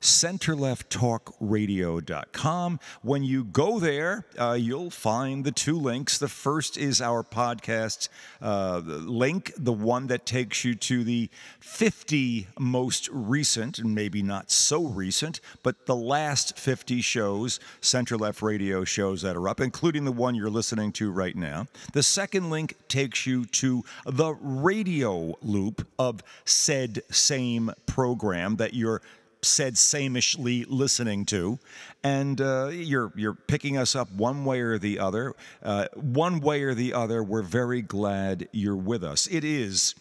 centerlefttalkradio.com. When you go there, uh, you'll find the two links. The first is our podcast uh, link, the one that takes you to the 50 most recent, and maybe not so recent, but the last 50 shows, Center Left Radio shows that are up, including the one you're listening to right now. The second link takes you to the radio loop of said same program that you're said samishly listening to, and uh, you're you're picking us up one way or the other. Uh, one way or the other, we're very glad you're with us. It is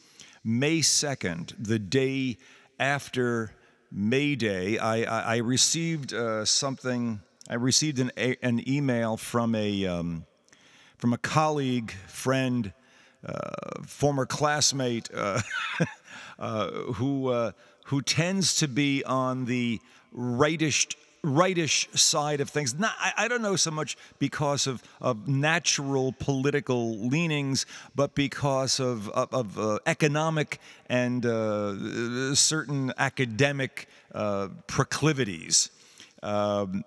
May second, the day after May Day. I I, I received uh, something. I received an a, an email from a um, from a colleague, friend, uh, former classmate uh, who uh, who tends to be on the rightish rightish side of things. Not, I, I, don't know so much because of, of natural political leanings, but because of, of, of uh, economic and uh, certain academic uh, proclivities. Um,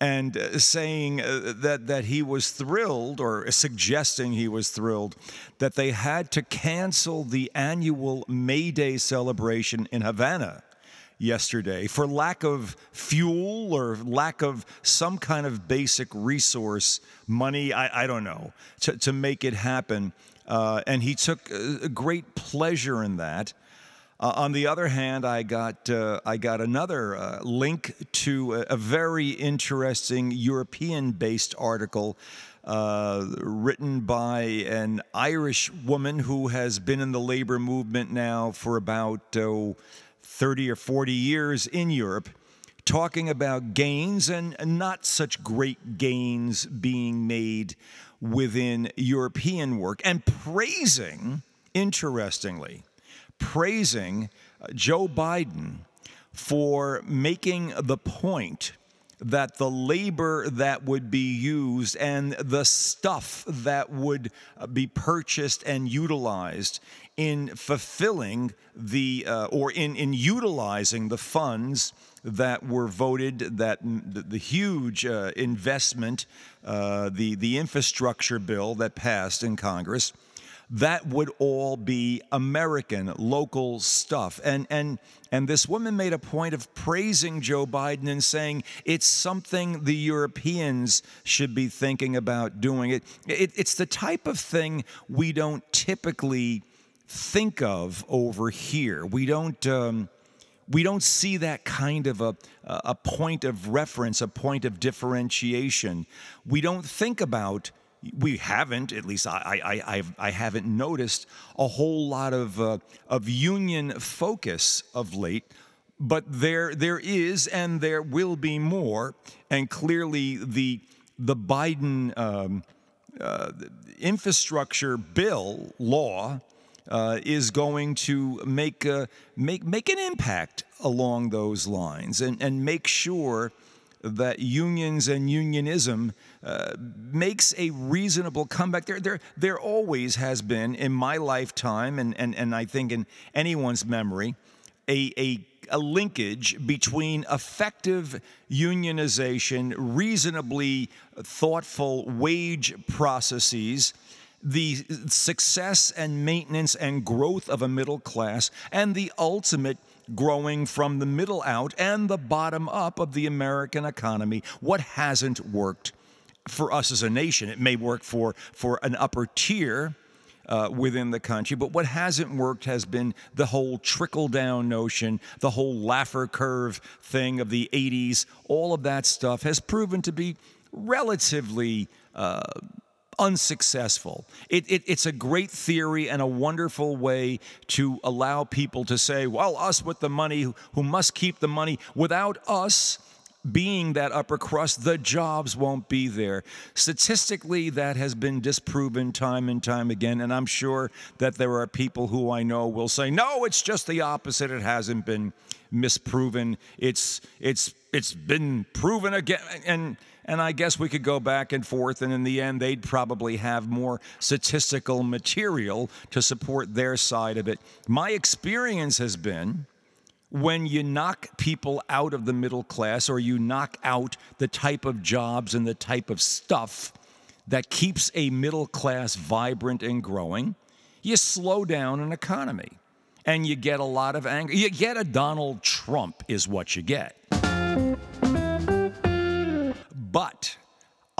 and uh, saying uh, that, that he was thrilled, or suggesting he was thrilled, that they had to cancel the annual May Day celebration in Havana yesterday for lack of fuel or lack of some kind of basic resource, money, I, I don't know, to, to make it happen. Uh, and he took a great pleasure in that. Uh, on the other hand, I got uh, I got another uh, link to a, a very interesting European-based article uh, written by an Irish woman who has been in the labor movement now for about oh, 30 or 40 years in Europe. Talking about gains and not such great gains being made within European work and praising, interestingly, praising uh, Joe Biden for making the point that the labor that would be used and the stuff that would uh, be purchased and utilized in fulfilling the uh, or in, in utilizing the funds that were voted that the, huge uh, investment uh, the the infrastructure bill that passed in Congress that would all be American, local stuff. And, and, and this woman made a point of praising Joe Biden and saying it's something the Europeans should be thinking about doing. It, it it's the type of thing we don't typically think of over here. We don't. Um, we don't see that kind of a, a point of reference, a point of differentiation. We don't think about we haven't, at least I, I, I, I haven't noticed a whole lot of, uh, of union focus of late, but there, there is and there will be more. And clearly, the, the Biden um, uh, infrastructure bill law uh, is going to make, uh, make, make an impact along those lines and, and make sure that unions and unionism uh, makes a reasonable comeback. There, there, there always has been in my lifetime, and, and, and I think in anyone's memory, a, a, a linkage between effective unionization, reasonably thoughtful wage processes the success and maintenance and growth of a middle class, and the ultimate growing from the middle out and the bottom up of the American economy. What hasn't worked for us as a nation? It may work for, for an upper tier. Uh, within the country. But what hasn't worked has been the whole trickle down notion, the whole Laffer curve thing of the 80s. All of that stuff has proven to be relatively uh, unsuccessful. It, it, it's a great theory and a wonderful way to allow people to say, well, us with the money who must keep the money. Without us, being that upper crust, the jobs won't be there. Statistically, that has been disproven time and time again, and I'm sure that there are people who I know will say, "No, it's just the opposite. It hasn't been misproven. It's it's it's been proven again." And and I guess we could go back and forth, and in the end, they'd probably have more statistical material to support their side of it. My experience has been when you knock people out of the middle class or you knock out the type of jobs and the type of stuff that keeps a middle class vibrant and growing, you slow down an economy and you get a lot of anger. You get a Donald Trump, is what you get. But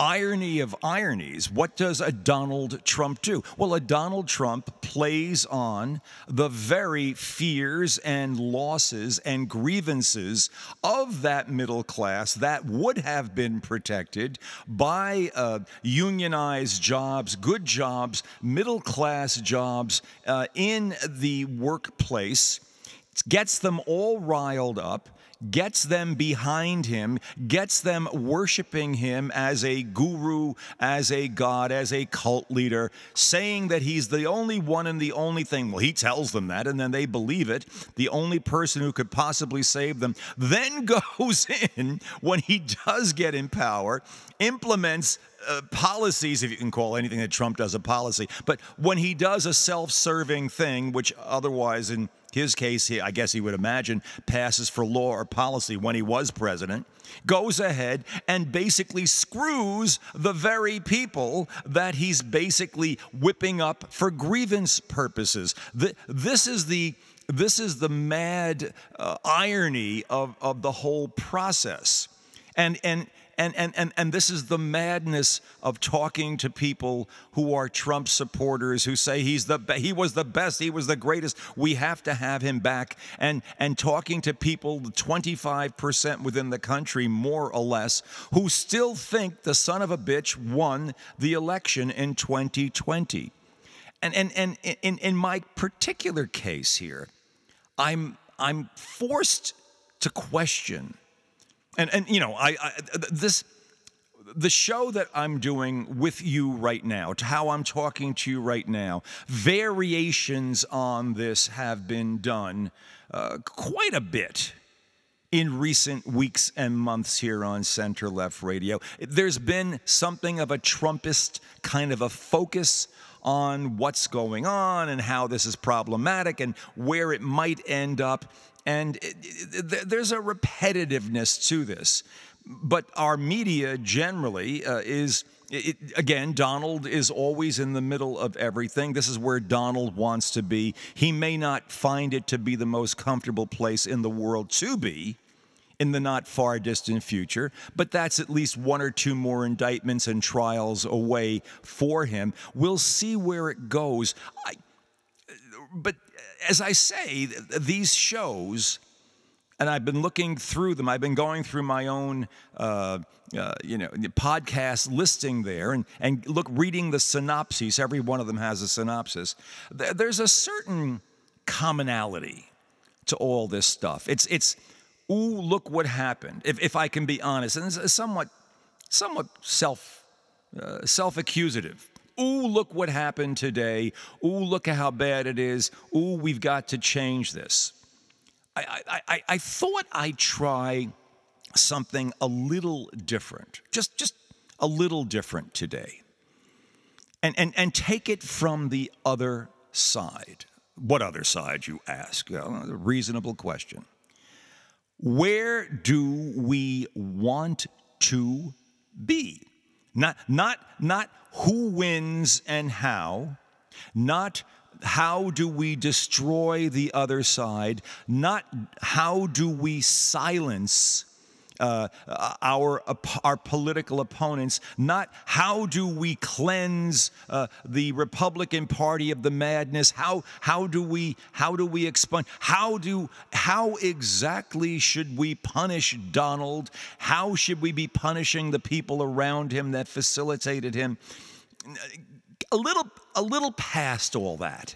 irony of ironies, what does a Donald Trump do? Well, a Donald Trump plays on the very fears and losses and grievances of that middle class that would have been protected by uh, unionized jobs, good jobs, middle class jobs uh, in the workplace, gets them all riled up gets them behind him, gets them worshiping him as a guru, as a god, as a cult leader, saying that he's the only one and the only thing. Well, he tells them that, and then they believe it. The only person who could possibly save them then goes in when he does get in power, implements uh, policies, if you can call anything that Trump does a policy, but when he does a self serving thing, which otherwise in his case, he, I guess he would imagine, passes for law or policy when he was president, goes ahead and basically screws the very people that he's basically whipping up for grievance purposes. This is the this is the mad uh, irony of, of the whole process. And, and, and, and, and, and this is the madness of talking to people who are Trump supporters who say he's the he was the best, he was the greatest. We have to have him back. And and talking to people, 25% within the country, more or less, who still think the son of a bitch won the election in 2020. And and and in, in my particular case here, I'm I'm forced to question and and you know, I, I this the show that I'm doing with you right now, to how I'm talking to you right now, variations on this have been done uh, quite a bit in recent weeks and months here on Center Left Radio. There's been something of a Trumpist kind of a focus on what's going on and how this is problematic and where it might end up. And it, it, there's a repetitiveness to this. But our media generally uh, is. It, again, Donald is always in the middle of everything. This is where Donald wants to be. He may not find it to be the most comfortable place in the world to be in the not far distant future, but that's at least one or two more indictments and trials away for him. We'll see where it goes. I, but as I say, these shows, and I've been looking through them. I've been going through my own, uh, uh, you know, podcast listing there, and and look, reading the synopses. Every one of them has a synopsis. There's a certain commonality to all this stuff. It's it's, ooh, look what happened. If if I can be honest, and it's somewhat somewhat self uh, self accusative Ooh, look what happened today. Ooh, look at how bad it is. Ooh, we've got to change this. I, I, I, I thought I'd try something a little different, just, just a little different today. And, and, and take it from the other side. What other side, you ask? A reasonable question. Where do we want to be? Not, not, not who wins and how, not how do we destroy the other side, not how do we silence uh, our, our political opponents, not how do we cleanse uh, the Republican Party of the madness, how, how do we, how do we expunge, how, do, how exactly should we punish Donald, how should we be punishing the people around him that facilitated him? A little, a little past all that.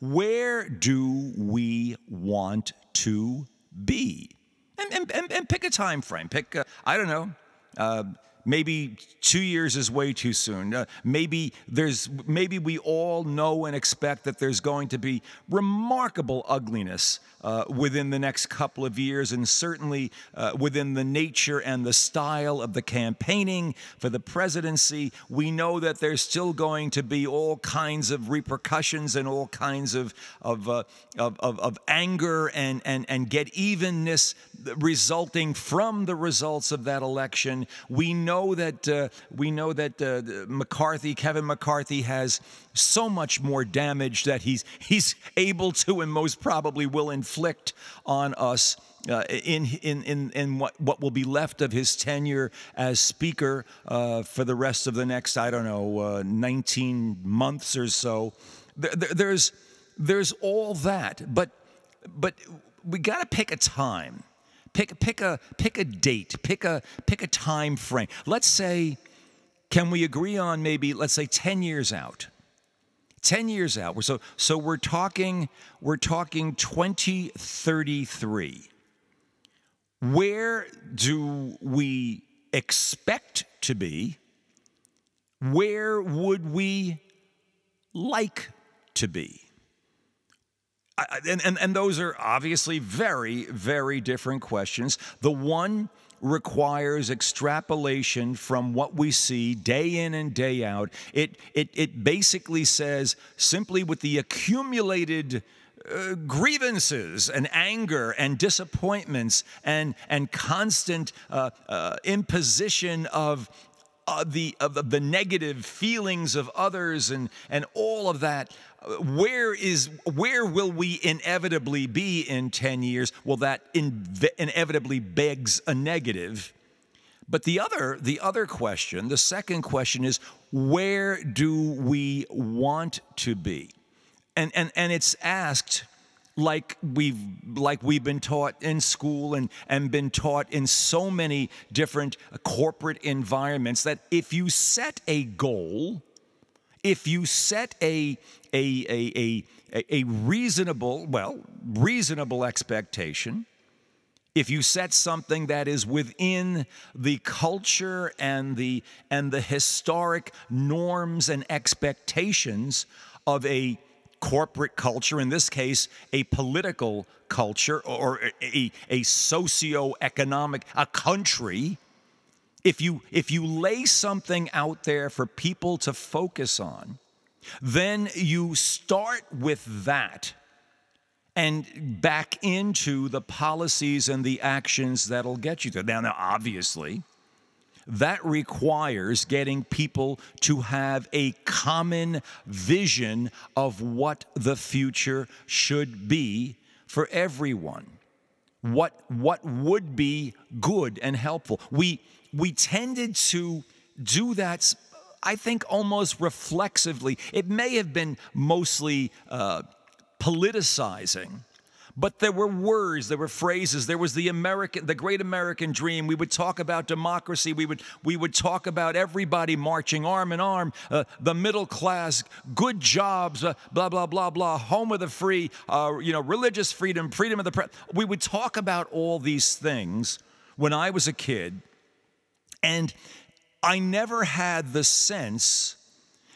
Where do we want to be. and, and, and pick a time frame. Pick, uh, I don't know. Uh, maybe two years is way too soon. Uh, maybe there's maybe we all know and expect that there's going to be remarkable ugliness uh, within the next couple of years, and certainly uh, within the nature and the style of the campaigning for the presidency. We know that there's still going to be all kinds of repercussions and all kinds of of uh, of, of, of anger and and and get evenness resulting from the results of that election. We know that uh, we know that uh, McCarthy, Kevin McCarthy, has so much more damage that he's he's able to and most probably will inflict on us. Uh, in, in, in, in what, what will be left of his tenure as Speaker uh, for the rest of the next, I don't know, uh, 19 months or so. There, there's, there's all that, but, but we got to pick a time. Pick, pick, a, pick a date, pick a, pick a time frame. Let's say, can we agree on maybe, let's say, 10 years out? 10 years out. So, so we're talking, we're talking 2033. Where do we expect to be? Where would we like to be? I, and, and, and those are obviously very, very different questions. The one requires extrapolation from what we see day in and day out. It, it, it basically says simply with the accumulated uh, grievances and anger and disappointments and, and constant uh, uh, imposition of, uh, the, of the negative feelings of others and, and all of that where is where will we inevitably be in 10 years? Well that inevitably begs a negative. But the other the other question the second question is where do we want to be? And and and it's asked like we've like we've been taught in school and and been taught in so many different corporate environments that if you set a goal if you set a, a, a, a, a reasonable, well, reasonable expectation, if you set something that is within the culture and the and the historic norms and expectations of a corporate culture in this case a political culture or a, a socio-economic a country if you if you lay something out there for people to focus on, then you start with that and back into the policies and the actions that'll get you there. Now, now obviously, that requires getting people to have a common vision of what the future should be for everyone. What, what would be good and helpful? We, we tended to do that, I think, almost reflexively. It may have been mostly uh, politicizing. But there were words, there were phrases. There was the American, the great American dream. We would talk about democracy. We would we would talk about everybody marching arm in arm, uh, the middle class, good jobs, uh, blah blah blah blah, home of the free, uh, you know, religious freedom, freedom of the press. We would talk about all these things when I was a kid, and I never had the sense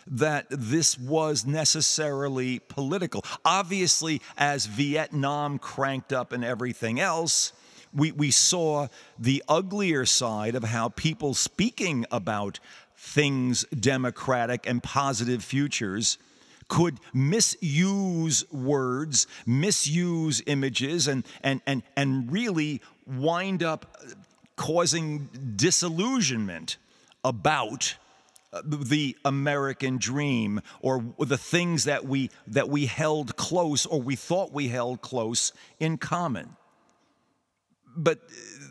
that this was necessarily political. Obviously, as Vietnam cranked up and everything else, we, we saw the uglier side of how people speaking about things democratic and positive futures could misuse words, misuse images, and, and, and, and really wind up causing disillusionment about the American dream or the things that we that we held close or we thought we held close in common. But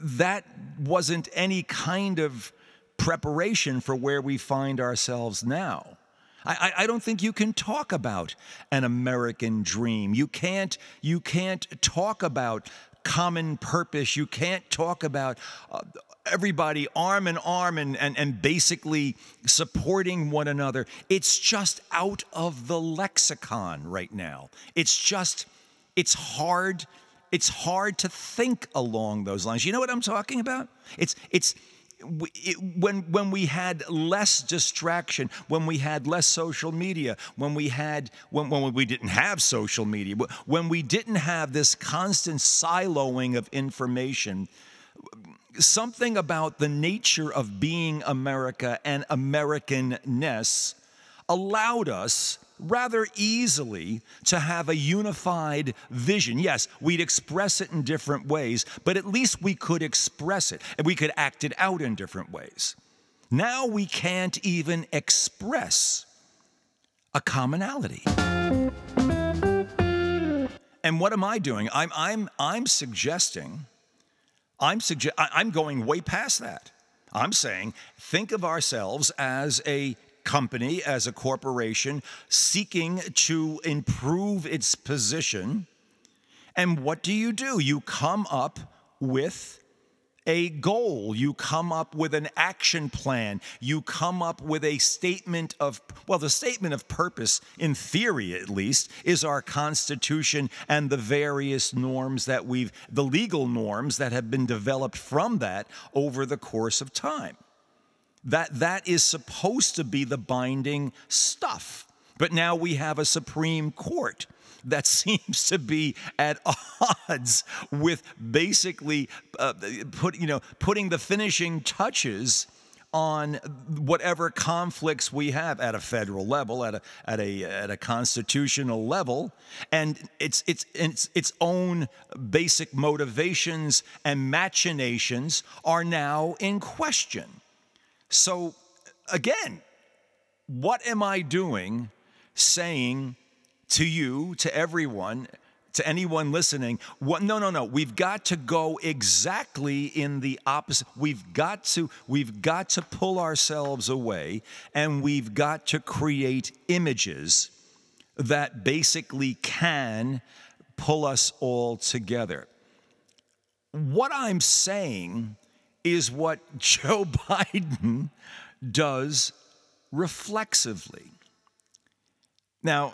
that wasn't any kind of preparation for where we find ourselves now. I, I, don't think you can talk about an American dream. You can't, you can't talk about common purpose. You can't talk about uh, everybody arm in arm and, and, and basically supporting one another. It's just out of the lexicon right now. It's just, it's hard it's hard to think along those lines. You know what I'm talking about? It's it's it, when when we had less distraction, when we had less social media, when we had when, when we didn't have social media, when we didn't have this constant siloing of information, something about the nature of being America and Americanness allowed us rather easily to have a unified vision. Yes, we'd express it in different ways, but at least we could express it and we could act it out in different ways. Now we can't even express a commonality. And what am I doing? I'm, I'm, I'm suggesting, I'm, suggest, I'm going way past that. I'm saying, think of ourselves as a company, as a corporation, seeking to improve its position. And what do you do? You come up with a goal, you come up with an action plan, you come up with a statement of, well, the statement of purpose, in theory at least, is our Constitution and the various norms that we've, the legal norms that have been developed from that over the course of time. That, that is supposed to be the binding stuff. But now we have a Supreme Court that seems to be at odds with basically uh, put, you know, putting the finishing touches on whatever conflicts we have at a federal level, at a, at a, at a constitutional level, and its, its, its, its own basic motivations and machinations are now in question. So, again, what am I doing saying to you, to everyone, to anyone listening, what, no, no, no. We've got to go exactly in the opposite. We've got to, we've got to pull ourselves away and we've got to create images that basically can pull us all together. What I'm saying is what Joe Biden does reflexively. Now,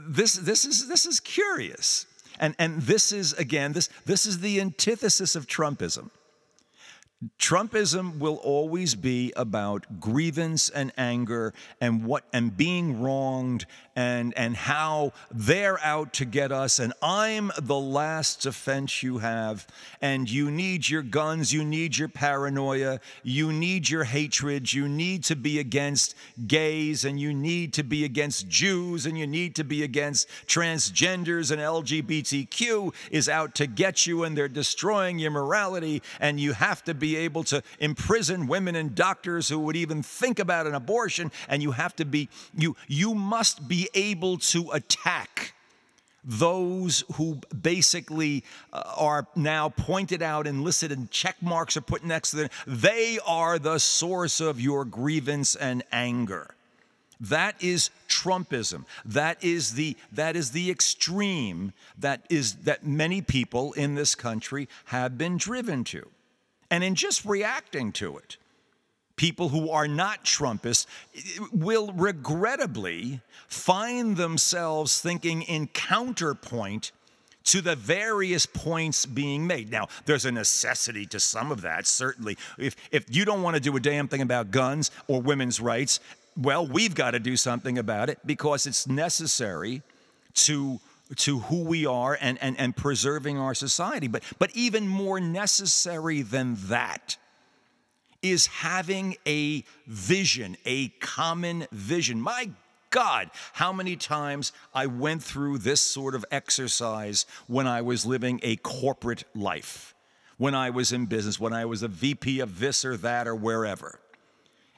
this, this, is, this is curious. And, and this is, again, this, this is the antithesis of Trumpism. Trumpism will always be about grievance and anger and what and being wronged and and how they're out to get us. And I'm the last defense you have. And you need your guns. You need your paranoia. You need your hatred. You need to be against gays and you need to be against Jews and you need to be against transgenders and LGBTQ is out to get you and they're destroying your morality and you have to be able to imprison women and doctors who would even think about an abortion and you have to be you you must be able to attack those who basically uh, are now pointed out and listed and check marks are put next to them, they are the source of your grievance and anger. That is Trumpism. That is the that is the extreme that is that many people in this country have been driven to. And in just reacting to it, people who are not Trumpists will regrettably find themselves thinking in counterpoint to the various points being made. Now, there's a necessity to some of that, certainly. If, if you don't want to do a damn thing about guns or women's rights, well, we've got to do something about it because it's necessary to to who we are and, and, and preserving our society. But, but even more necessary than that is having a vision, a common vision. My God, how many times I went through this sort of exercise when I was living a corporate life, when I was in business, when I was a VP of this or that or wherever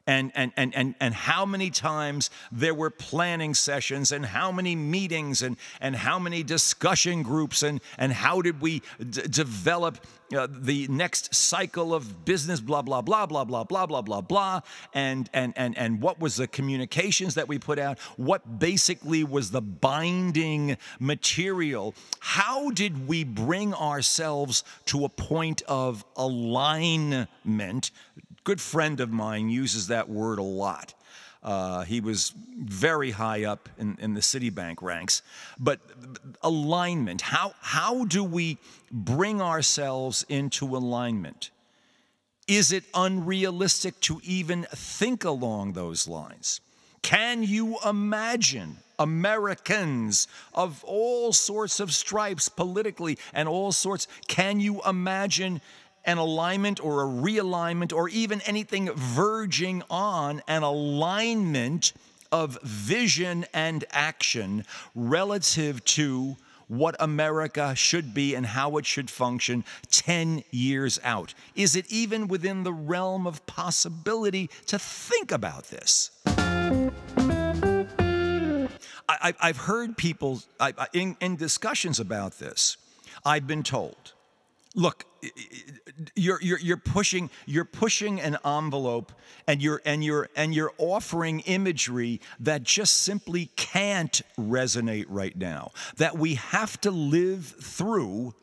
and, and, and, and, and how many times there were planning sessions and how many meetings and, and how many discussion groups and, and how did we d- develop uh, the next cycle of business, blah, blah, blah, blah, blah, blah, blah, blah, blah, and, and, and, and what was the communications that we put out, what basically was the binding material. How did we bring ourselves to a point of alignment good friend of mine uses that word a lot. Uh, he was very high up in, in the Citibank ranks. But alignment, how, how do we bring ourselves into alignment? Is it unrealistic to even think along those lines? Can you imagine Americans of all sorts of stripes politically and all sorts? Can you imagine an alignment or a realignment or even anything verging on an alignment of vision and action relative to what America should be and how it should function 10 years out? Is it even within the realm of possibility to think about this? I, have heard people I, in, in discussions about this, I've been told look you're, you're, you're pushing you're pushing an envelope and you're and you're and you're offering imagery that just simply can't resonate right now that we have to live through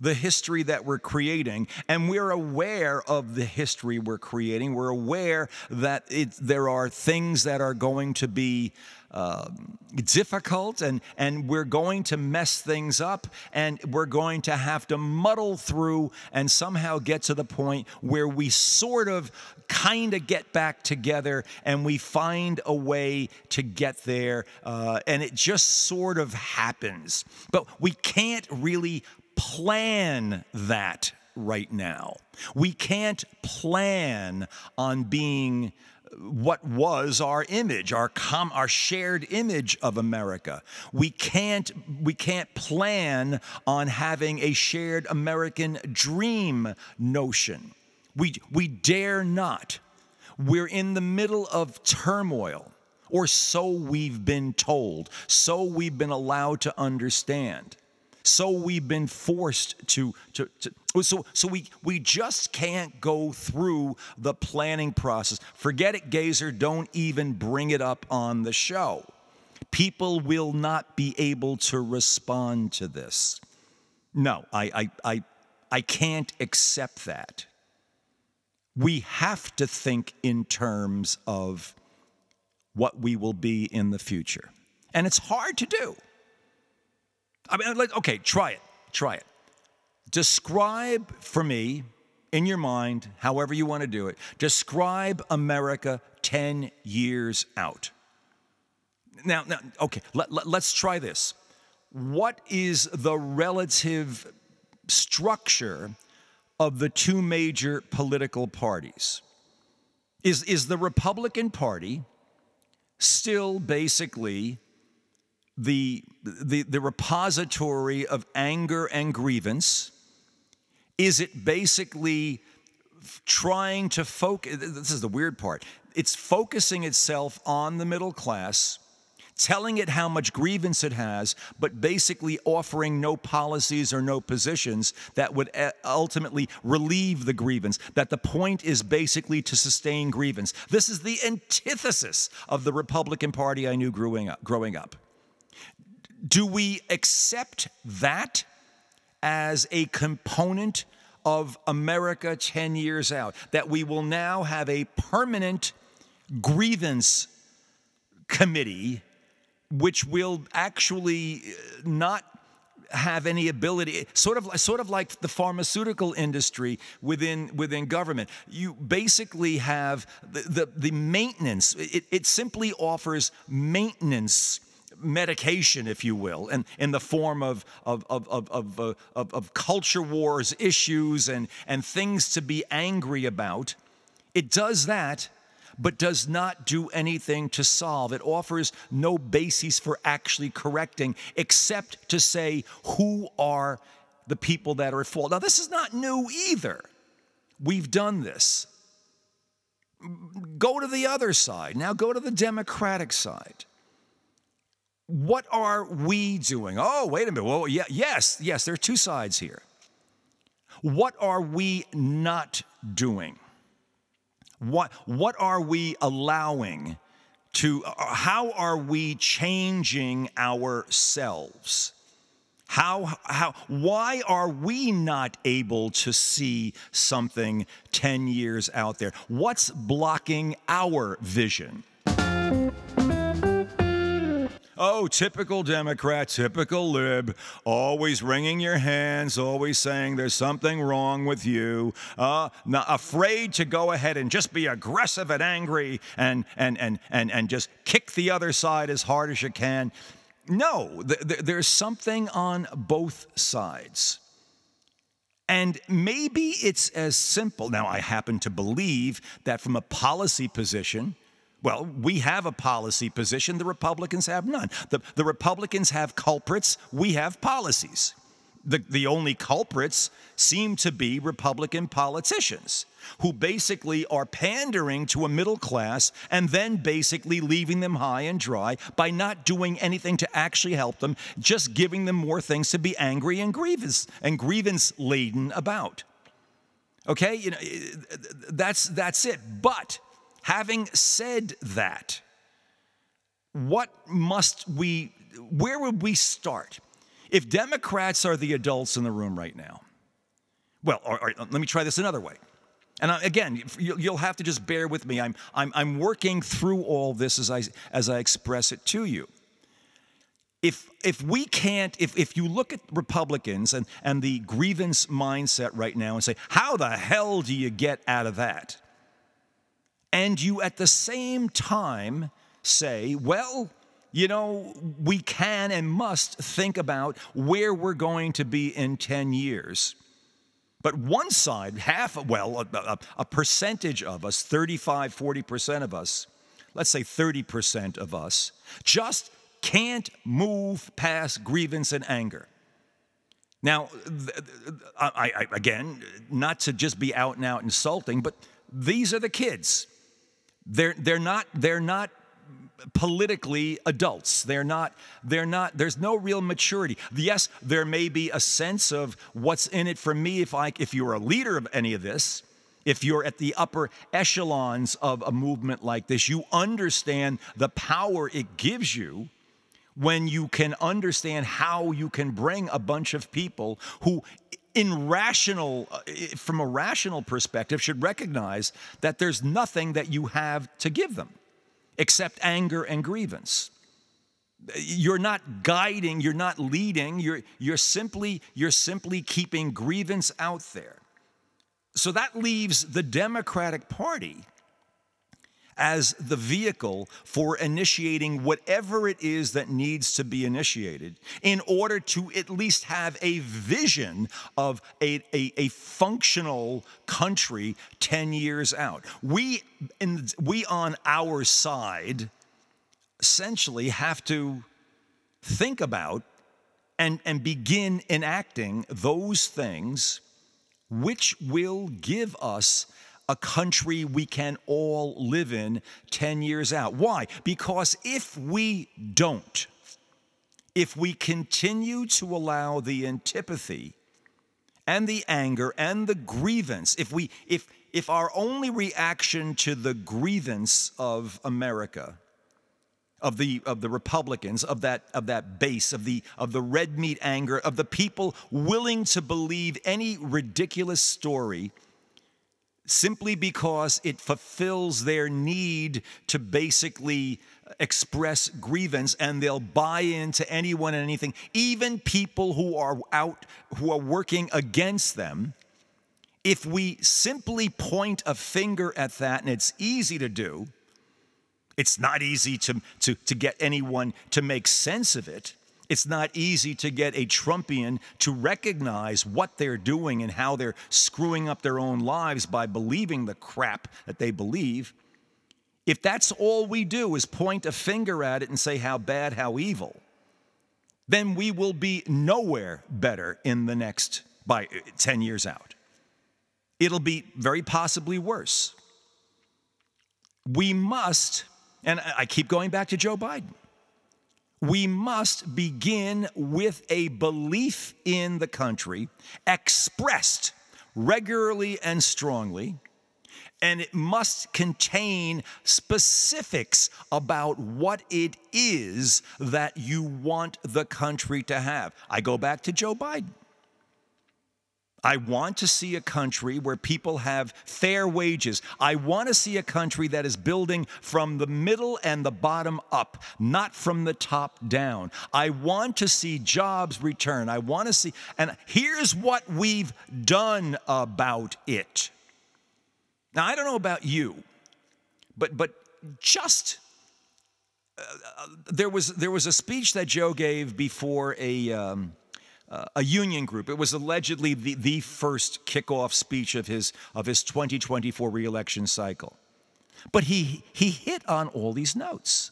the history that we're creating and we're aware of the history we're creating we're aware that it, there are things that are going to be uh, difficult and, and we're going to mess things up and we're going to have to muddle through and somehow get to the point where we sort of kind of get back together and we find a way to get there uh, and it just sort of happens. But we can't really plan that right now. We can't plan on being what was our image, our com- our shared image of America. We can't we can't plan on having a shared American dream notion. We we dare not. We're in the middle of turmoil, or so we've been told, so we've been allowed to understand. So we've been forced to, to, to so, so we, we just can't go through the planning process. Forget it, Gazer, don't even bring it up on the show. People will not be able to respond to this. No, I, I, I, I can't accept that. We have to think in terms of what we will be in the future. And it's hard to do. I mean, like, okay, try it. Try it. Describe for me, in your mind, however you want to do it, describe America 10 years out. Now, now okay, let, let, let's try this. What is the relative structure of the two major political parties? Is, is the Republican Party still basically the, the, the repository of anger and grievance? Is it basically trying to focus? This is the weird part. It's focusing itself on the middle class, telling it how much grievance it has, but basically offering no policies or no positions that would uh, ultimately relieve the grievance. That the point is basically to sustain grievance. This is the antithesis of the Republican Party I knew growing up. Growing up. Do we accept that as a component of America 10 years out? That we will now have a permanent grievance committee which will actually uh, not have any ability sort of sort of like the pharmaceutical industry within within government you basically have the the, the maintenance it, it simply offers maintenance medication, if you will, and in the form of, of, of, of, of, uh, of, of culture wars issues and, and things to be angry about. It does that, but does not do anything to solve. It offers no basis for actually correcting, except to say who are the people that are at fault. Now, this is not new either. We've done this. Go to the other side. Now go to the Democratic side what are we doing? Oh, wait a minute. Well, yeah, yes, yes, there are two sides here. What are we not doing? What, what are we allowing to, how are we changing ourselves? How, how, why are we not able to see something 10 years out there? What's blocking our vision? Oh, typical Democrat, typical lib, always wringing your hands, always saying there's something wrong with you, uh, not afraid to go ahead and just be aggressive and angry and, and, and, and, and just kick the other side as hard as you can. No, th- th- there's something on both sides. And maybe it's as simple. Now, I happen to believe that from a policy position, well, we have a policy position, the Republicans have none. The, the Republicans have culprits, we have policies. The, the only culprits seem to be Republican politicians who basically are pandering to a middle class and then basically leaving them high and dry by not doing anything to actually help them, just giving them more things to be angry and grievous and grievance laden about. Okay, you know that's that's it. But Having said that, what must we, where would we start? If Democrats are the adults in the room right now, well, or, or, let me try this another way. And again, you'll have to just bear with me. I'm, I'm, I'm working through all this as I, as I express it to you. If, if we can't, if, if you look at Republicans and, and the grievance mindset right now and say, how the hell do you get out of that? And you at the same time say, well, you know, we can and must think about where we're going to be in 10 years. But one side, half, well, a, a, a, percentage of us, 35, 40% of us, let's say 30% of us, just can't move past grievance and anger. Now, I, I, again, not to just be out and out insulting, but these are the kids. They're, they're not, they're not politically adults. They're not, they're not, there's no real maturity. Yes, there may be a sense of what's in it for me if I if you're a leader of any of this, if you're at the upper echelons of a movement like this, you understand the power it gives you when you can understand how you can bring a bunch of people who in rational uh, from a rational perspective should recognize that there's nothing that you have to give them except anger and grievance. You're not guiding you're not leading you're you're simply you're simply keeping grievance out there. So that leaves the democratic party as the vehicle for initiating whatever it is that needs to be initiated in order to at least have a vision of a, a, a functional country 10 years out. We, in, we on our side essentially have to think about and, and begin enacting those things which will give us a country we can all live in 10 years out. Why? Because if we don't, if we continue to allow the antipathy and the anger and the grievance, if we if if our only reaction to the grievance of America of the of the Republicans of that of that base of the of the red meat anger of the people willing to believe any ridiculous story simply because it fulfills their need to basically express grievance and they'll buy into anyone and anything. Even people who are out who are working against them if we simply point a finger at that and it's easy to do it's not easy to, to, to get anyone to make sense of it it's not easy to get a Trumpian to recognize what they're doing and how they're screwing up their own lives by believing the crap that they believe. If that's all we do is point a finger at it and say how bad, how evil, then we will be nowhere better in the next by uh, 10 years out. It'll be very possibly worse. We must, and I keep going back to Joe Biden we must begin with a belief in the country expressed regularly and strongly, and it must contain specifics about what it is that you want the country to have. I go back to Joe Biden. I want to see a country where people have fair wages. I want to see a country that is building from the middle and the bottom up, not from the top down. I want to see jobs return. I want to see, and here's what we've done about it. Now, I don't know about you, but, but just uh, uh there was there was a speech that Joe gave before a um, uh, a union group. It was allegedly the, the first kickoff speech of his, of his 2024 reelection cycle. But he, he hit on all these notes.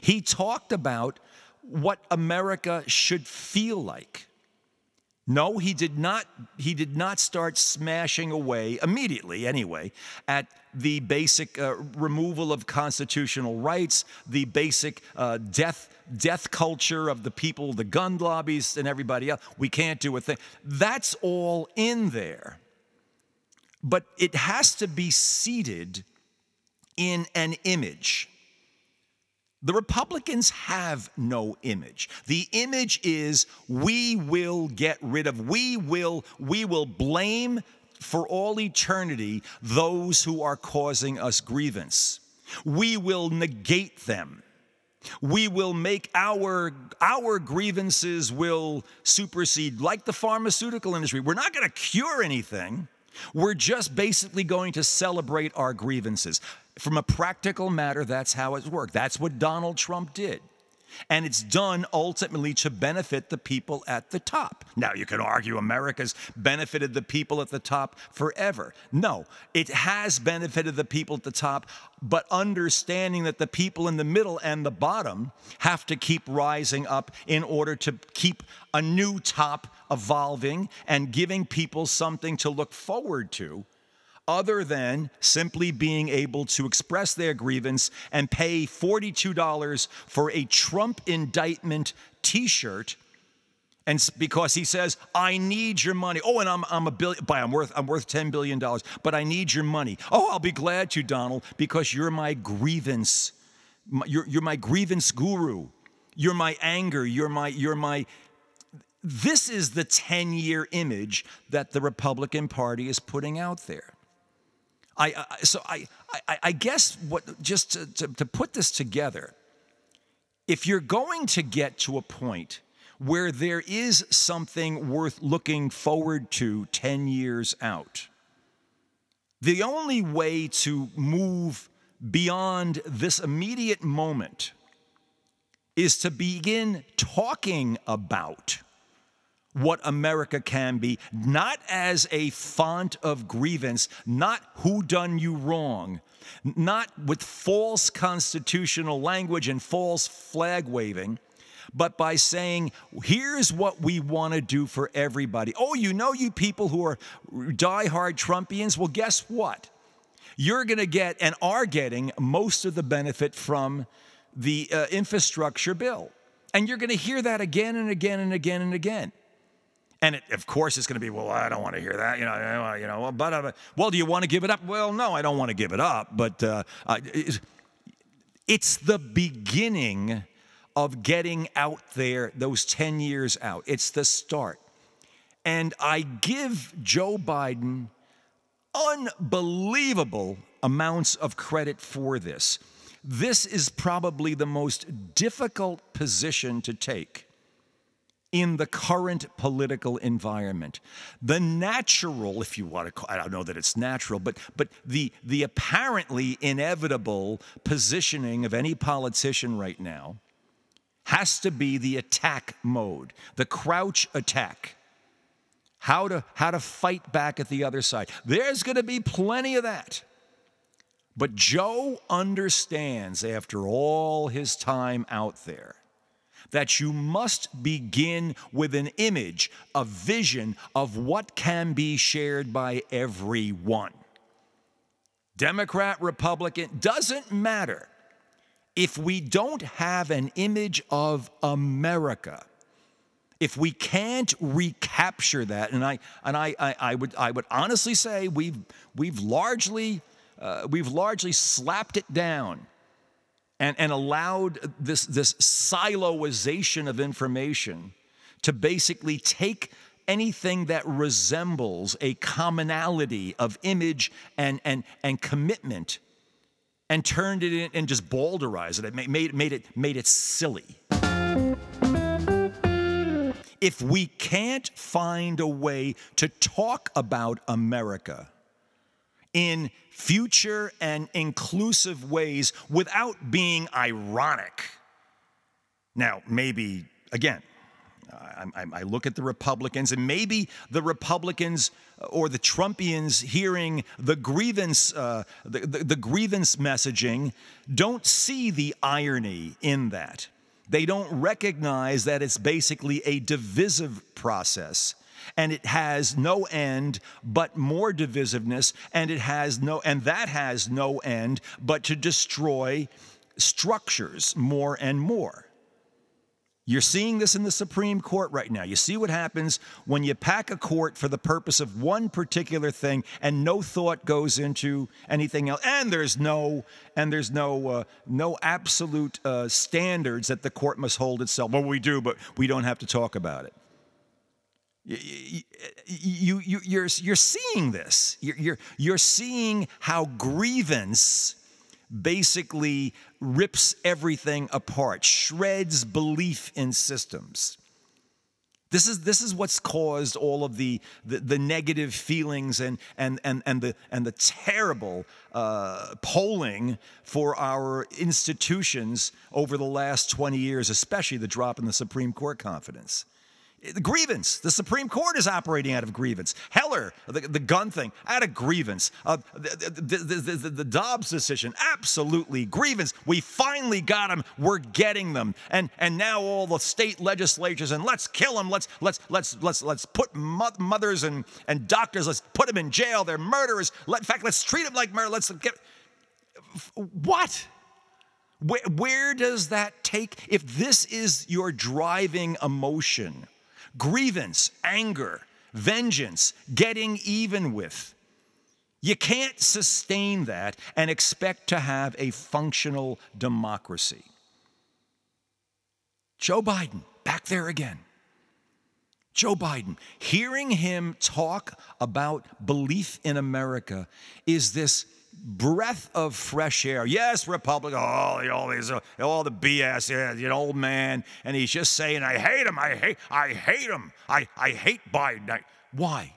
He talked about what America should feel like. No, he did not he did not start smashing away immediately anyway at the basic uh, removal of constitutional rights, the basic uh, death death culture of the people, the gun lobbies, and everybody else. We can't do a thing. That's all in there. But it has to be seated in an image. The Republicans have no image. The image is we will get rid of, we will, we will blame for all eternity those who are causing us grievance. We will negate them. We will make our our grievances will supersede like the pharmaceutical industry. We're not going to cure anything. We're just basically going to celebrate our grievances. From a practical matter, that's how it's worked. That's what Donald Trump did and it's done ultimately to benefit the people at the top. Now, you can argue America's benefited the people at the top forever. No, it has benefited the people at the top, but understanding that the people in the middle and the bottom have to keep rising up in order to keep a new top evolving and giving people something to look forward to other than simply being able to express their grievance and pay $42 for a Trump indictment t shirt. And because he says, I need your money. Oh, and I'm, I'm a billion, I'm worth, I'm worth $10 billion, but I need your money. Oh, I'll be glad to, Donald, because you're my grievance. You're, you're my grievance guru. You're my anger. You're my, you're my, this is the 10 year image that the Republican Party is putting out there. I, I so I, I, I guess what just to, to, to put this together, if you're going to get to a point where there is something worth looking forward to 10 years out, the only way to move beyond this immediate moment is to begin talking about what America can be, not as a font of grievance, not who done you wrong, not with false constitutional language and false flag waving, but by saying, here's what we want to do for everybody. Oh, you know, you people who are diehard Trumpians, well, guess what? You're going to get and are getting most of the benefit from the uh, infrastructure bill. And you're going to hear that again and again and again and again. And it, of course, it's going to be, well, I don't want to hear that, you know, you know. But uh, well, do you want to give it up? Well, no, I don't want to give it up. But uh, it's the beginning of getting out there. Those ten years out, it's the start. And I give Joe Biden unbelievable amounts of credit for this. This is probably the most difficult position to take in the current political environment. The natural, if you want to call I don't know that it's natural, but but the the apparently inevitable positioning of any politician right now has to be the attack mode, the crouch attack. How to how to fight back at the other side. There's going to be plenty of that. But Joe understands after all his time out there that you must begin with an image, a vision of what can be shared by everyone. Democrat, Republican, doesn't matter. If we don't have an image of America, if we can't recapture that, and I and I, I, I would I would honestly say we've we've largely uh, we've largely slapped it down and, and allowed this, this siloization of information to basically take anything that resembles a commonality of image and, and, and commitment and turned it in and just balderized it. It made, made, it, made it silly. If we can't find a way to talk about America in future and inclusive ways without being ironic, now, maybe, again, I, I, I, look at the Republicans, and maybe the Republicans or the Trumpians hearing the grievance, uh, the, the, the grievance messaging, don't see the irony in that. They don't recognize that it's basically a divisive process and it has no end but more divisiveness and it has no and that has no end but to destroy structures more and more you're seeing this in the Supreme Court right now. You see what happens when you pack a court for the purpose of one particular thing and no thought goes into anything else. And there's no and there's no uh, no absolute uh, standards that the court must hold itself. Well, we do, but we don't have to talk about it. You, you, you, you're, you're seeing this. You're, you're, you're seeing how grievance basically rips everything apart, shreds belief in systems. This is, this is what's caused all of the, the, the negative feelings and, and, and, and, the, and the terrible uh, polling for our institutions over the last 20 years, especially the drop in the Supreme Court confidence. The grievance. The Supreme Court is operating out of grievance. Heller, the, the gun thing, out of grievance. Uh, the, the, the, Dobbs decision, absolutely grievance. We finally got them. We're getting them. And and now all the state legislatures and let's kill them. Let's let's let's let's let's put mothers and and doctors. Let's put them in jail. They're murderers. Let, in fact, let's treat them like murder. Let's get what. Where, where does that take? If this is your driving emotion, grievance, anger, vengeance, getting even with. You can't sustain that and expect to have a functional democracy. Joe Biden, back there again. Joe Biden, hearing him talk about belief in America is this breath of fresh air. Yes, Republican, all, all, these, uh, all the BS, yeah, old man, and he's just saying, I hate him, I hate, I hate him, I, I hate Biden. Why?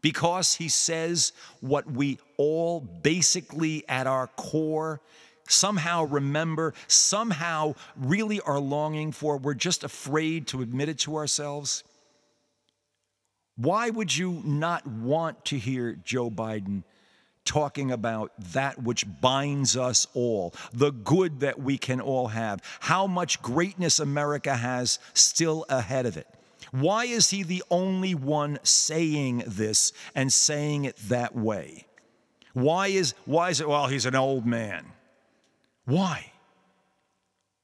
Because he says what we all basically at our core somehow remember, somehow really are longing for. We're just afraid to admit it to ourselves. Why would you not want to hear Joe Biden talking about that which binds us all, the good that we can all have, how much greatness America has still ahead of it. Why is he the only one saying this and saying it that way? Why is, why is it, well, he's an old man? Why?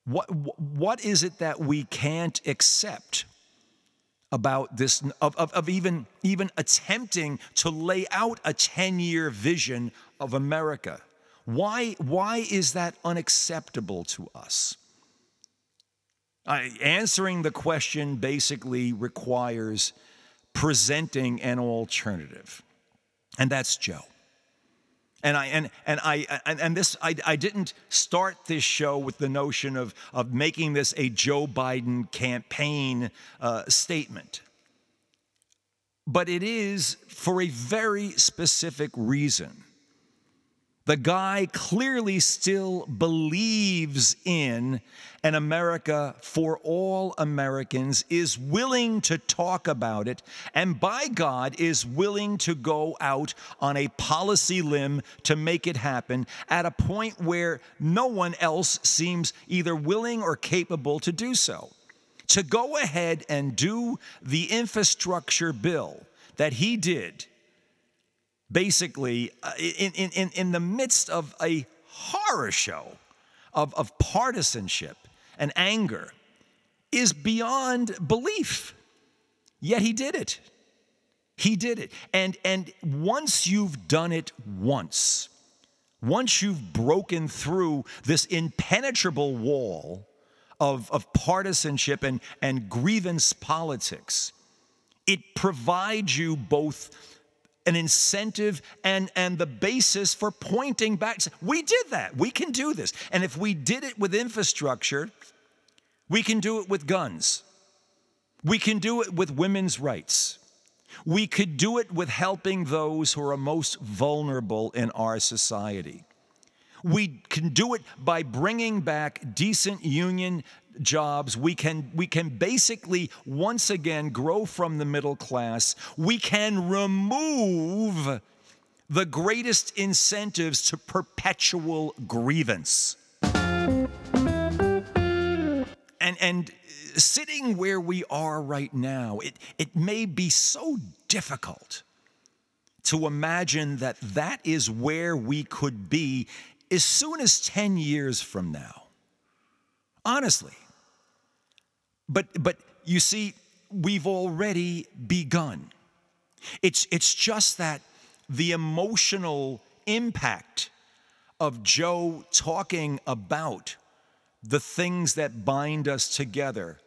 What, what is it that we can't accept? About this of, of, of, even even attempting to lay out a 10-year vision of america. Why why is that unacceptable to us? Answering the question basically requires presenting an alternative and that's joe and I and and I and, and this I, I didn't start this show with the notion of of making this a Joe Biden campaign uh, statement, but it is for a very specific reason. The guy clearly still believes in an America for all Americans, is willing to talk about it, and by God, is willing to go out on a policy limb to make it happen at a point where no one else seems either willing or capable to do so. To go ahead and do the infrastructure bill that he did basically uh, in, in, in the midst of a horror show of, of partisanship and anger is beyond belief. Yet he did it. He did it. And, and once you've done it once, once you've broken through this impenetrable wall of, of partisanship and, and grievance politics, it provides you both an incentive and, and the basis for pointing back. We did that. We can do this. And if we did it with infrastructure, we can do it with guns. We can do it with women's rights. We could do it with helping those who are most vulnerable in our society. We can do it by bringing back decent union jobs. We can, we can basically once again grow from the middle class. We can remove the greatest incentives to perpetual grievance. And, and sitting where we are right now, it, it may be so difficult to imagine that that is where we could be as soon as 10 years from now. Honestly. But, but you see, we've already begun. It's, it's just that the emotional impact of Joe talking about the things that bind us together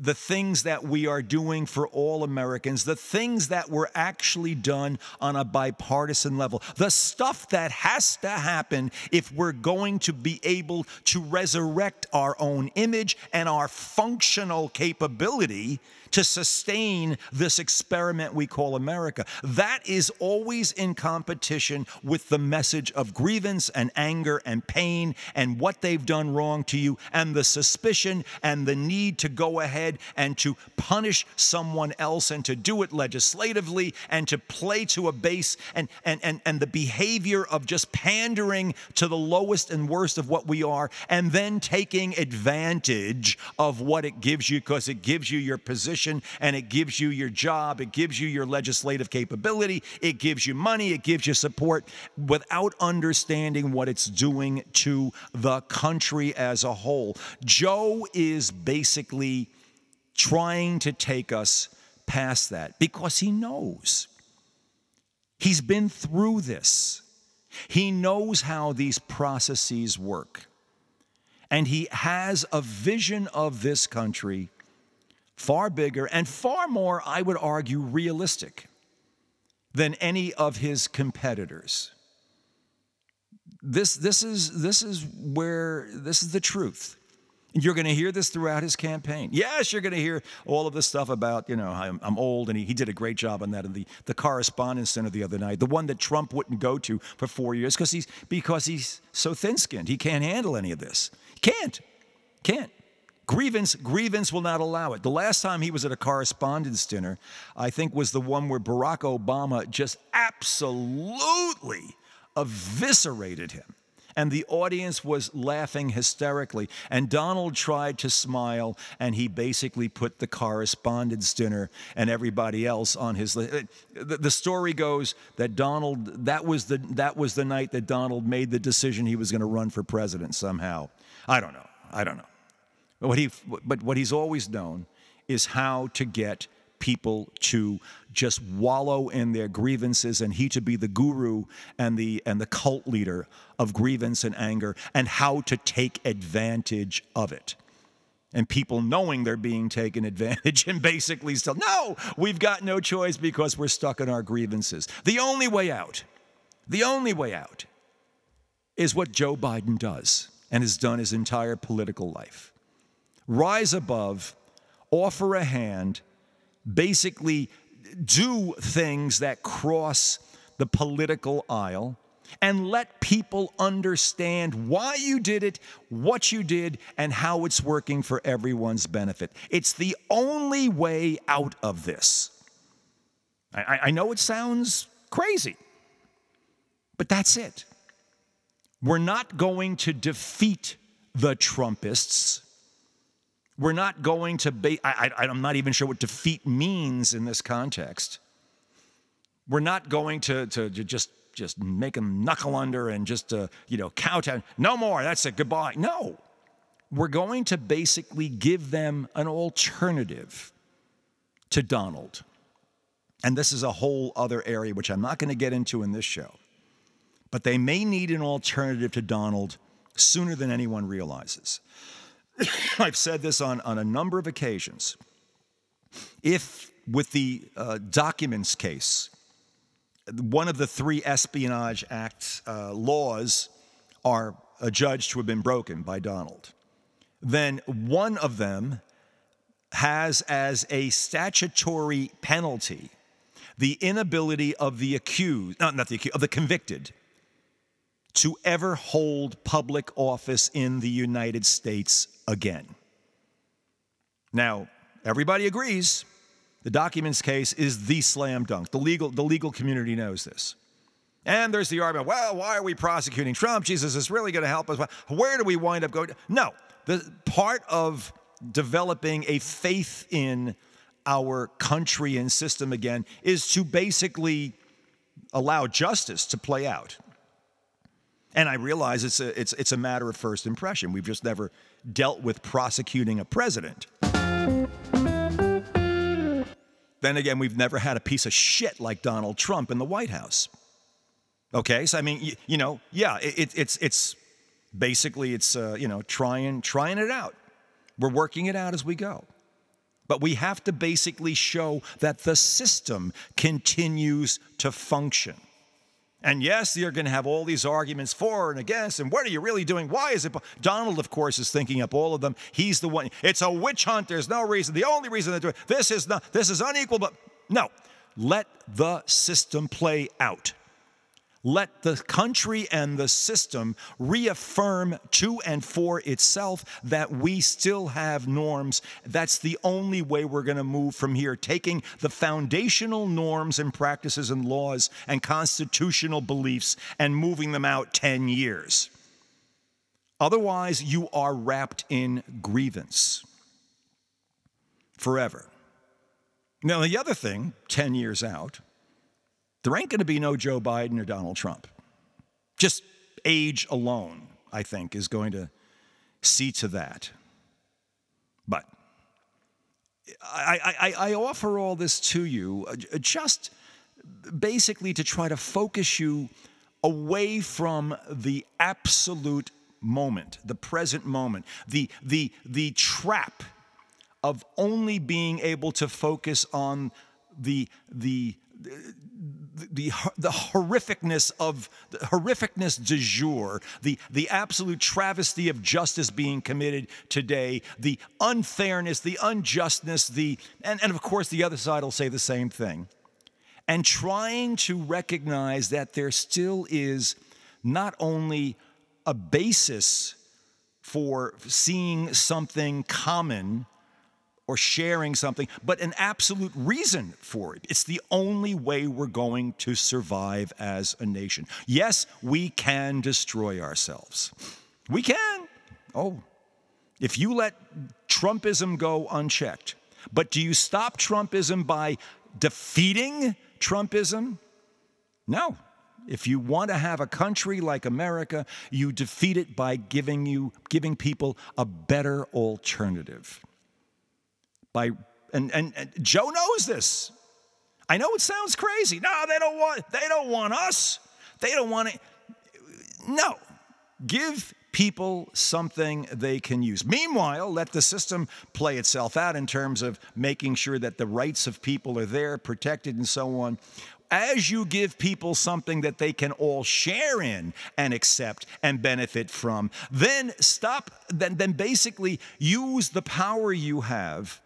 the things that we are doing for all Americans, the things that were actually done on a bipartisan level, the stuff that has to happen if we're going to be able to resurrect our own image and our functional capability to sustain this experiment we call America. That is always in competition with the message of grievance and anger and pain and what they've done wrong to you and the suspicion and the need to go ahead and to punish someone else and to do it legislatively and to play to a base and, and, and, and the behavior of just pandering to the lowest and worst of what we are and then taking advantage of what it gives you because it gives you your position position and it gives you your job, it gives you your legislative capability, it gives you money, it gives you support without understanding what it's doing to the country as a whole. Joe is basically trying to take us past that because he knows. He's been through this. He knows how these processes work. And he has a vision of this country far bigger and far more, I would argue, realistic than any of his competitors. This, this, is, this is where, this is the truth. You're going to hear this throughout his campaign. Yes, you're going to hear all of this stuff about, you know, I'm, I'm old, and he, he did a great job on that in the, the Correspondents' Center the other night, the one that Trump wouldn't go to for four years because he's, because he's so thin skinned. He can't handle any of this. Can't. Can't. Grievance, grievance will not allow it. The last time he was at a correspondence dinner, I think, was the one where Barack Obama just absolutely eviscerated him. And the audience was laughing hysterically. And Donald tried to smile, and he basically put the correspondence dinner and everybody else on his list. Uh, the story goes that Donald, that was the, that was the night that Donald made the decision he was going to run for president somehow. I don't know. I don't know. But what, he, but what he's always known is how to get people to just wallow in their grievances and he to be the guru and the and the cult leader of grievance and anger and how to take advantage of it. And people knowing they're being taken advantage and basically still no we've got no choice because we're stuck in our grievances. The only way out the only way out is what Joe Biden does and has done his entire political life rise above, offer a hand, basically do things that cross the political aisle and let people understand why you did it, what you did, and how it's working for everyone's benefit. It's the only way out of this. I, I, know it sounds crazy, but that's it. We're not going to defeat the Trumpists we're not going to, ba- I, I, I'm not even sure what defeat means in this context. We're not going to, to, to just, just make them knuckle under and just, uh, you know, kowtow. No more, that's it, goodbye. No. We're going to basically give them an alternative to Donald. And this is a whole other area, which I'm not going to get into in this show. But they may need an alternative to Donald sooner than anyone realizes. I've said this on, on a number of occasions. If with the uh, documents case, one of the three Espionage Act uh, laws are adjudged to have been broken by Donald. Then one of them has as a statutory penalty the inability of the accused, not, not the accused, of the convicted, to ever hold public office in the United States again. Now, everybody agrees the documents case is the slam dunk. The legal, the legal community knows this. And there's the argument well, why are we prosecuting Trump? Jesus is really going to help us. Where do we wind up going? No, the part of developing a faith in our country and system again is to basically allow justice to play out. And I realize it's a, it's, it's a matter of first impression. We've just never dealt with prosecuting a president. Then again, we've never had a piece of shit like Donald Trump in the White House. Okay, so I mean, you, you know, yeah, it, it's it's basically it's uh, you know trying trying it out. We're working it out as we go. But we have to basically show that the system continues to function. And yes, you're going to have all these arguments for and against, and what are you really doing? Why is it? Donald, of course, is thinking up all of them. He's the one. It's a witch hunt. There's no reason. The only reason they do it. This is not. This is unequal. But no, let the system play out. Let the country and the system reaffirm to and for itself that we still have norms. That's the only way we're going to move from here, taking the foundational norms and practices and laws and constitutional beliefs and moving them out 10 years. Otherwise, you are wrapped in grievance forever. Now, the other thing, 10 years out, there ain't going to be no Joe Biden or Donald Trump. Just age alone, I think, is going to see to that. But I, I, I offer all this to you uh, just basically to try to focus you away from the absolute moment, the present moment, the, the, the trap of only being able to focus on the, the, the, the horrificness of the horrificness du jour, the, the absolute travesty of justice being committed today, the unfairness, the unjustness, the and, and of course the other side will say the same thing. And trying to recognize that there still is not only a basis for seeing something common or sharing something, but an absolute reason for it. It's the only way we're going to survive as a nation. Yes, we can destroy ourselves. We can. Oh, if you let Trumpism go unchecked, but do you stop Trumpism by defeating Trumpism? No. If you want to have a country like America, you defeat it by giving you giving people a better alternative by and, and, and Joe knows this. I know it sounds crazy. No, they don't want they don't want us. They don't want it. No. Give people something they can use. Meanwhile, let the system play itself out in terms of making sure that the rights of people are there, protected, and so on. As you give people something that they can all share in and accept and benefit from, then stop, then, then basically use the power you have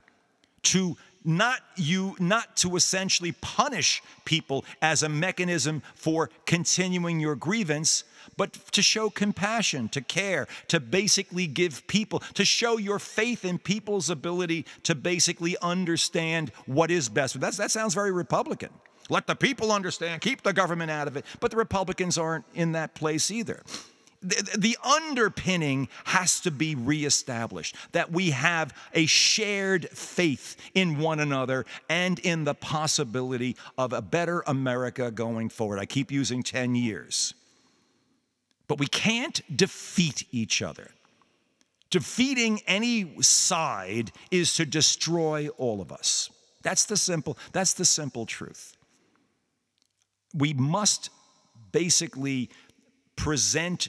to not you not to essentially punish people as a mechanism for continuing your grievance but to show compassion to care to basically give people to show your faith in people's ability to basically understand what is best. That's, that sounds very republican. Let the people understand keep the government out of it. But the republicans aren't in that place either the underpinning has to be reestablished that we have a shared faith in one another and in the possibility of a better America going forward. I keep using 10 years. But we can't defeat each other. Defeating any side is to destroy all of us. That's the simple that's the simple truth. We must basically present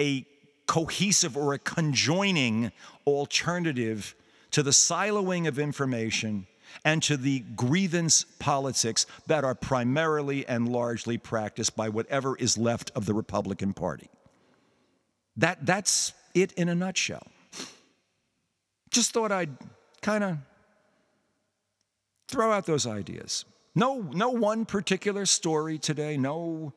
a cohesive or a conjoining alternative to the siloing of information and to the grievance politics that are primarily and largely practiced by whatever is left of the Republican Party. That, that's it in a nutshell. Just thought I'd kind of throw out those ideas. No, no one particular story today. No,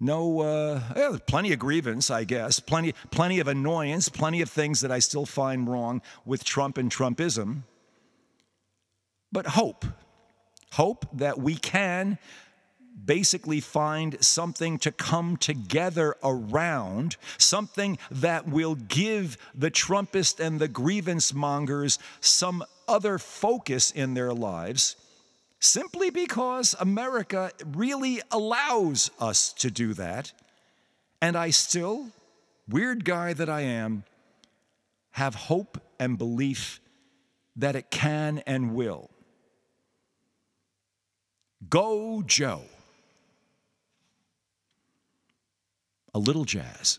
no. Uh, yeah, plenty of grievance, I guess. Plenty, plenty of annoyance. Plenty of things that I still find wrong with Trump and Trumpism. But hope, hope that we can basically find something to come together around, something that will give the Trumpist and the grievance mongers some other focus in their lives, simply because America really allows us to do that. And I still, weird guy that I am, have hope and belief that it can and will. Go, Joe. A little jazz.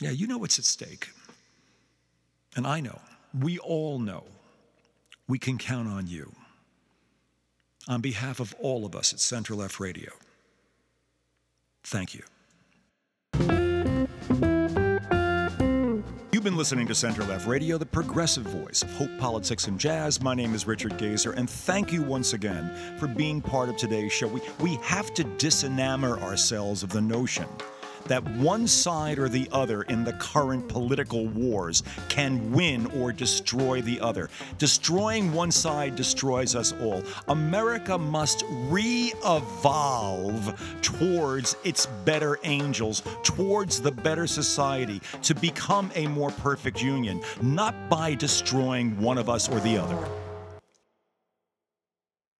Yeah, you know what's at stake. And I know, we all know, we can count on you. On behalf of all of us at Center Left Radio, thank you. You've been listening to Center Left Radio, the progressive voice of hope, politics, and jazz. My name is Richard Gazer, and thank you once again for being part of today's show. We, we have to disenamor ourselves of the notion that one side or the other in the current political wars can win or destroy the other. Destroying one side destroys us all. America must re evolve towards its better angels, towards the better society, to become a more perfect union, not by destroying one of us or the other.